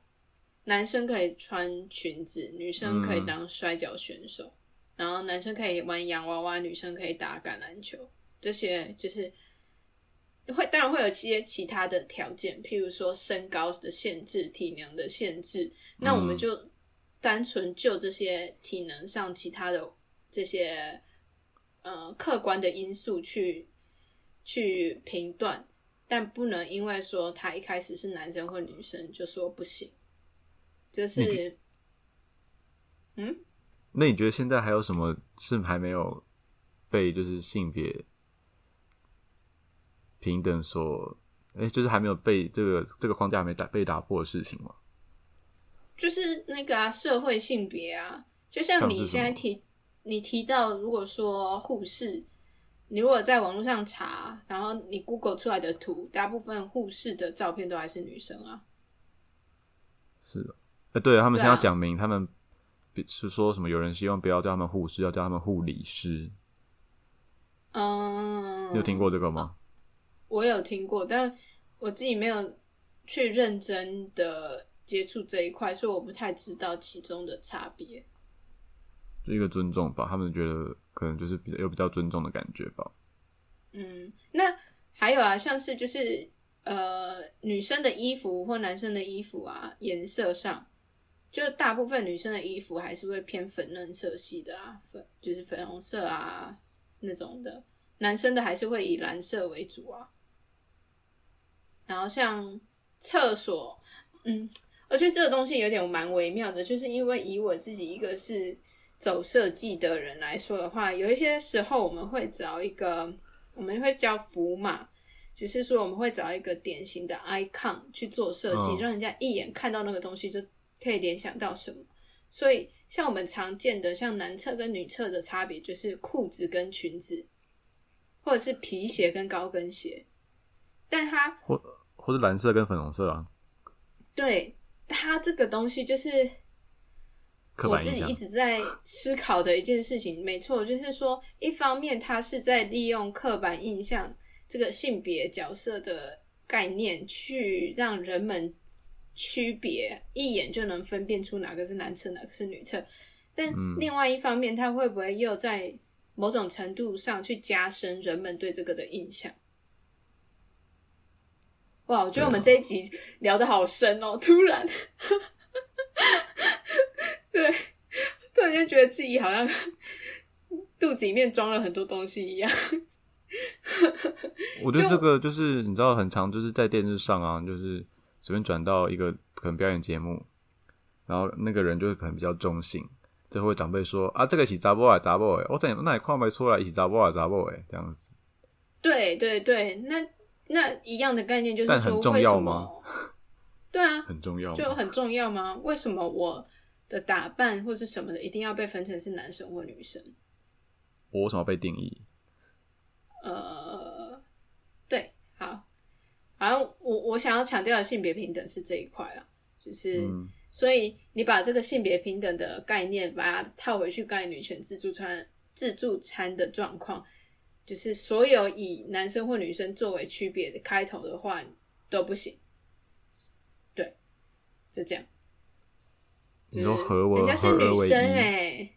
男生可以穿裙子，女生可以嗯当摔跤选手，然后男生可以玩洋娃娃，女生可以打橄榄球，这些就是会当然会有一些其他的条件，譬如说身高的限制、体能的限制。那我们嗯就单纯就这些体能上其他的这些呃客观的因素去去评断，但不能因为说他一开始是男生或女生就说不行，就是嗯。那你觉得现在还有什么是还没有被就是性别平等所，哎、就是还没有被这个这个框架还没打被打破的事情吗？就是那个啊，社会性别啊，就像你现在提你提到，如果说护士，你如果在网络上查，然后你 Google 出来的图，大部分护士的照片都还是女生啊。是的，哎，对他们对啊现在要讲明，他们是说什么？有人希望不要叫他们护士，要叫他们护理师。嗯，你有听过这个吗？我有听过，但我自己没有去认真的接触这一块，所以我不太知道其中的差别。就一个尊重吧，他们觉得可能就是比较有比较尊重的感觉吧。嗯，那还有啊，像是就是呃，女生的衣服或男生的衣服啊，颜色上，就大部分女生的衣服还是会偏粉嫩色系的啊，粉就是粉红色啊那种的，男生的还是会以蓝色为主啊。然后像厕所，嗯，我觉得这个东西有点蛮微妙的，就是因为以我自己一个是走设计的人来说的话，有一些时候我们会找一个，我们会叫符码，只是说我们会找一个典型的 icon 去做设计，嗯。让人家一眼看到那个东西就可以联想到什么。所以像我们常见的像男厕跟女厕的差别，就是裤子跟裙子，或者是皮鞋跟高跟鞋，但它或或者蓝色跟粉红色啊，对它这个东西就是我自己一直在思考的一件事情。没错，就是说，一方面他是在利用刻板印象这个性别角色的概念，去让人们区别，一眼就能分辨出哪个是男厕，哪个是女厕。但嗯另外一方面，他会不会又在某种程度上去加深人们对这个的印象？哇，我觉得我们这一集聊得好深哦，突然，对，突然间觉得自己好像肚子里面装了很多东西一样。我觉得这个就是你知道，很长就是在电视上啊，就是随便转到一个可能表演节目，然后那个人就是可能比较中性，就会长辈说啊，这个是杂波啊杂波哎，我怎那也看不出来是杂波啊杂波哎这样子。对对对，那那一样的概念就是说，很重为什要吗么？对啊，很重要，就很重要吗？为什么我的打扮或是什么的一定要被分成是男生或女生？我为什么要被定义？呃，对，好，好像我我想要强调的性别平等是这一块了，就是、嗯所以你把这个性别平等的概念，把它套回去刚才女权自助餐自助餐的状况，就是所有以男生或女生作为区别的开头的话都不行，对，就这样。人家是女生一哎、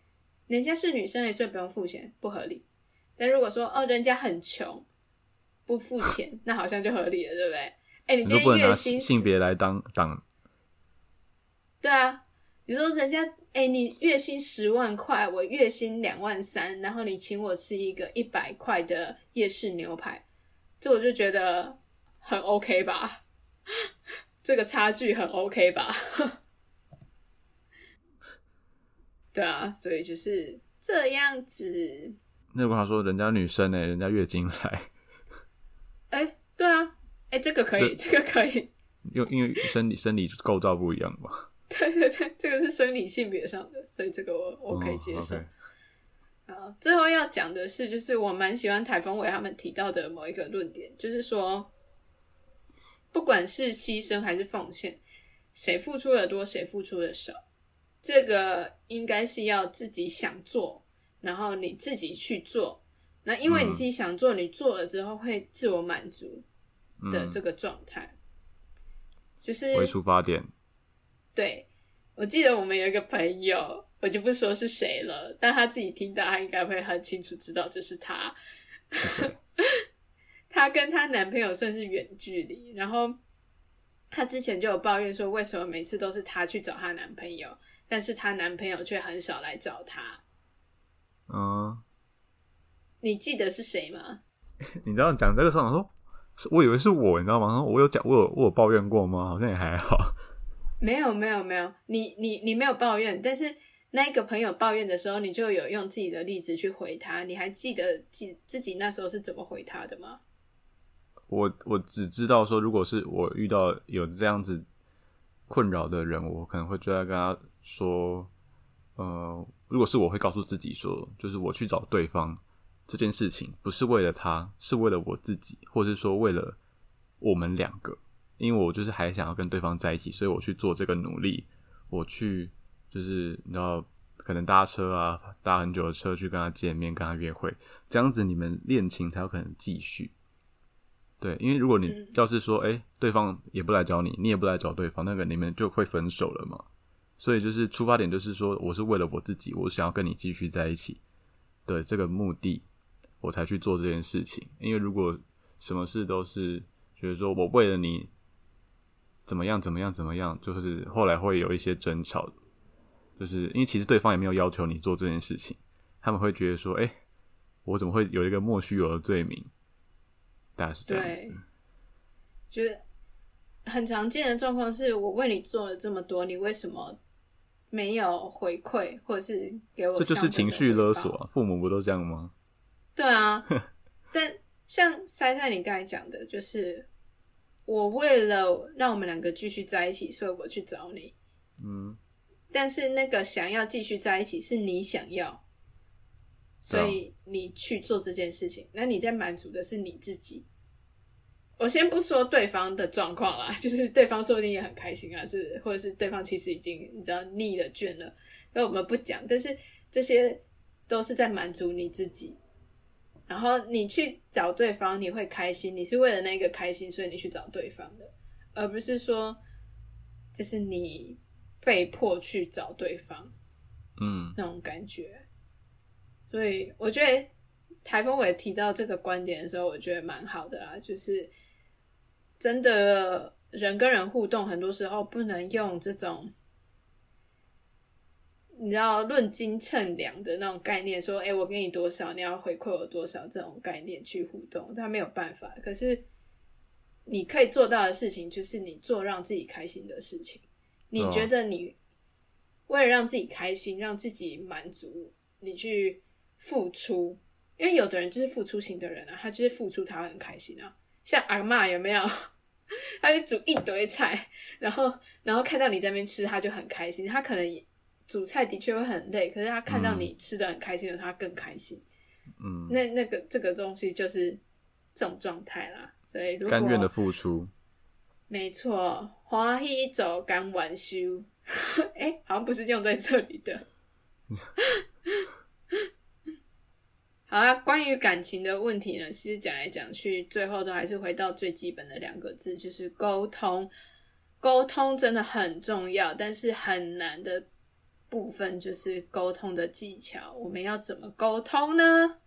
人家是女生哎、所以不用付钱，不合理。但如果说哦，人家很穷，不付钱，那好像就合理了，对不对？哎、你你今天月薪性别来当挡，对啊，你说人家哎、你月薪十万块，我月薪两万三，然后你请我吃一个一百块的夜市牛排，这我就觉得很 OK 吧？这个差距很 OK 吧？对啊，所以就是这样子。那如果他说人家女生呢，人家月经来，哎、对啊，哎、这个可以，这个可以。因为因为生理生理构造不一样嘛，对对对，这个是生理性别上的，所以这个我我可以接受。哦，OK 好，最后要讲的是，就是我蛮喜欢台风伟他们提到的某一个论点，就是说，不管是牺牲还是奉献，谁付出的多，谁付出的少，这个应该是要自己想做，然后你自己去做。那因为你自己想做，你做了之后会自我满足的嗯这个状态，就是为出发点，对，我记得我们有一个朋友，我就不说是谁了，但他自己听到，他应该会很清楚知道这是他。她 跟她男朋友算是远距离，然后她之前就有抱怨说，为什么每次都是她去找她男朋友，但是她男朋友却很少来找她。嗯，你记得是谁吗？你知道讲这个时候，我说我以为是我，你知道吗？我有讲，我有我有抱怨过吗？好像也还好。没有，没有，没有，你你你没有抱怨，但是那个朋友抱怨的时候，你就有用自己的例子去回他。你还记得记自己那时候是怎么回他的吗？我我只知道说，如果是我遇到有这样子困扰的人，我可能会就在跟他说，呃，如果是我会告诉自己说，就是我去找对方这件事情，不是为了他，是为了我自己，或是说为了我们两个，因为我就是还想要跟对方在一起，所以我去做这个努力，我去就是你知道。可能搭车啊，搭很久的车去跟他见面，跟他约会，这样子你们恋情才有可能继续。对，因为如果你嗯要是说，哎、对方也不来找你，你也不来找对方，那个你们就会分手了嘛。所以就是出发点就是说，我是为了我自己，我想要跟你继续在一起的这个目的，我才去做这件事情。因为如果什么事都是觉得说我为了你怎么样怎么样怎么样，就是后来会有一些争吵，就是因为其实对方也没有要求你做这件事情，他们会觉得说，哎、我怎么会有一个莫须有的罪名？大概是这样子。，就是很常见的状况是我为你做了这么多，你为什么没有回馈，或者是给我这就是情绪勒索啊！父母不都这样吗？对啊，但像塞塞你刚才讲的，就是我为了让我们两个继续在一起，所以我去找你。嗯，但是那个想要继续在一起是你想要，所以你去做这件事情，那你在满足的是你自己。我先不说对方的状况啦，就是对方说不定也很开心啊，就是或者是对方其实已经你知道腻了倦了，那我们不讲，但是这些都是在满足你自己。然后你去找对方，你会开心，你是为了那个开心，所以你去找对方的，而不是说就是你被迫去找对方嗯，那种感觉。所以我觉得台风伟提到这个观点的时候，我觉得蛮好的啦，就是真的人跟人互动，很多时候不能用这种。你知道论斤称两的那种概念，说，哎、我给你多少，你要回馈我多少，这种概念去互动，他没有办法。可是你可以做到的事情，就是你做让自己开心的事情。你哦觉得你为了让自己开心，让自己满足，你去付出，因为有的人就是付出型的人啊，他就是付出他会很开心啊。像阿妈有没有？他就煮一堆菜，然后然后看到你在那边吃，他就很开心。他可能煮菜的确会很累，可是他看到你吃的很开心的时候，他更开心。嗯，那那个这个东西就是这种状态啦。所以如果甘愿的付出，没错，花一走，甘愿修。哎、好像不是用在这里的。好啦，关于感情的问题呢，其实讲来讲去，最后都还是回到最基本的两个字，就是沟通。沟通真的很重要，但是很难的部分就是沟通的技巧。我们要怎么沟通呢？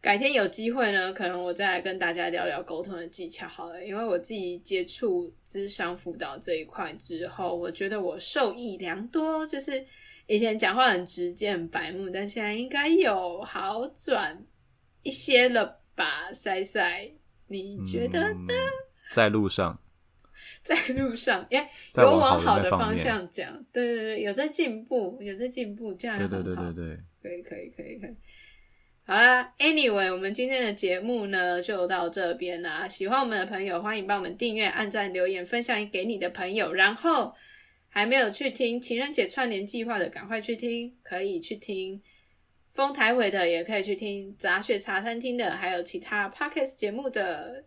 改天有机会呢，可能我再来跟大家聊聊沟通的技巧好了。因为我自己接触智商辅导这一块之后，我觉得我受益良多。就是以前讲话很直接、很白目，但现在应该有好转一些了吧？塞塞，你觉得呢？嗯在路上，在路上，耶，在有往好的的方向讲，对对对，有在进步，有在进步，这样也对。对对对，可以，可以，可以，可以。好啦，Anyway，我们今天的节目呢就到这边啦。喜欢我们的朋友，欢迎帮我们订阅、按赞、留言、分享给你的朋友。然后还没有去听情人节串联计划的，赶快去听，可以去听丰台伟的，也可以去听杂学茶餐厅的，还有其他 Podcast 节目的。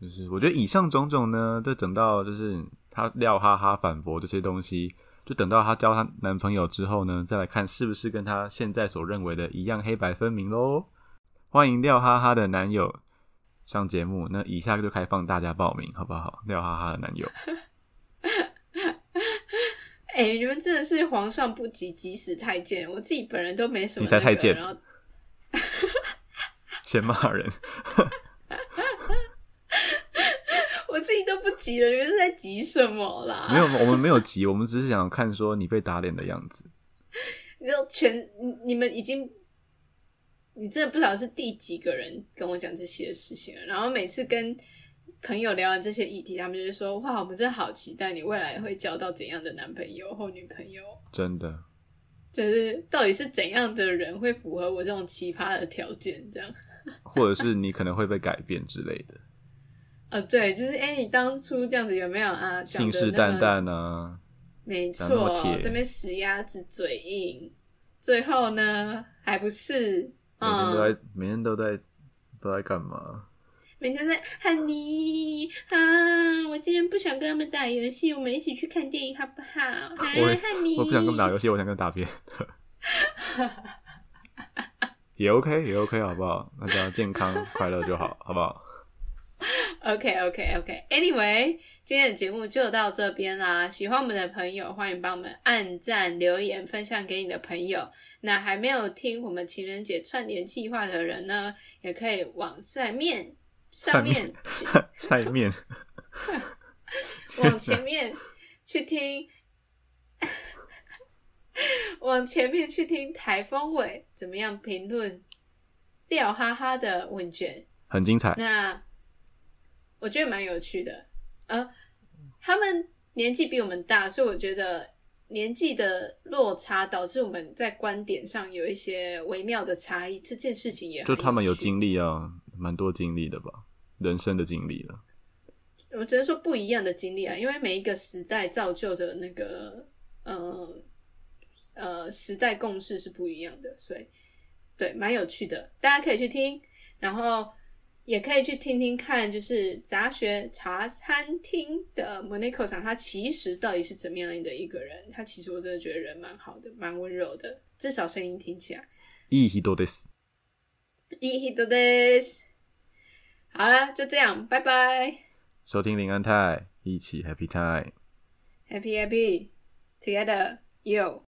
就是我觉得以上种种呢，就等到就是她廖哈哈反驳这些东西，就等到她交她男朋友之后呢，再来看是不是跟她现在所认为的一样黑白分明喽。欢迎廖哈哈的男友上节目，那以下就开放大家报名，好不好？廖哈哈的男友，哎、你们真的是皇上不急急死太监，我自己本人都没什么、你才太监然后先骂人，我自己都不急了，你们是在急什么啦？没有，我们没有急，我们只是想看说你被打脸的样子。你就全你你们已经，你真的不晓得是第几个人跟我讲这些事情了。然后每次跟朋友聊完这些议题，他们就是说：“哇，我们真的好期待你未来会交到怎样的男朋友或女朋友。真的，”就是到底是怎样的人会符合我这种奇葩的条件？这样，或者是你可能会被改变之类的，呃，对，就是哎、诶你当初这样子有没有啊？信誓旦旦啊，没错，铁这边死鸭子嘴硬，最后呢还不是每天都嗯在，每天都在都在干嘛？每天在喊你啊！我今天不想跟他们打游戏，我们一起去看电影好不好？啊，我喊你，我不想跟他们打游戏，我想跟他打别人。也 OK，也 OK，好不好？大家健康快乐就好，好不好？OK OK OK。Anyway，今天的节目就到这边啦。喜欢我们的朋友，欢迎帮我们按赞、留言、分享给你的朋友。那还没有听我们情人节串联计划的人呢，也可以往上面上面晒面，往前面去听，往前面去听台风尾怎么样评论？廖哈哈的问卷，很精彩。那我觉得蛮有趣的，呃，他们年纪比我们大，所以我觉得年纪的落差导致我们在观点上有一些微妙的差异。这件事情也就他们有经经历啊，蛮多经历的吧，人生的经历了。我只能说不一样的经历啊，因为每一个时代造就的那个呃呃时代共识是不一样的，所以对蛮有趣的，大家可以去听，然后也可以去听听看，就是杂学茶餐厅的 Monaco 厂，他其实到底是怎么样的一个人？他其实我真的觉得人蛮好的，蛮温柔的，至少声音听起来。いい人です。いい人です。 好了，就这样，拜拜收听林安泰，一起 Happy Time。，Happy Happy Together，You。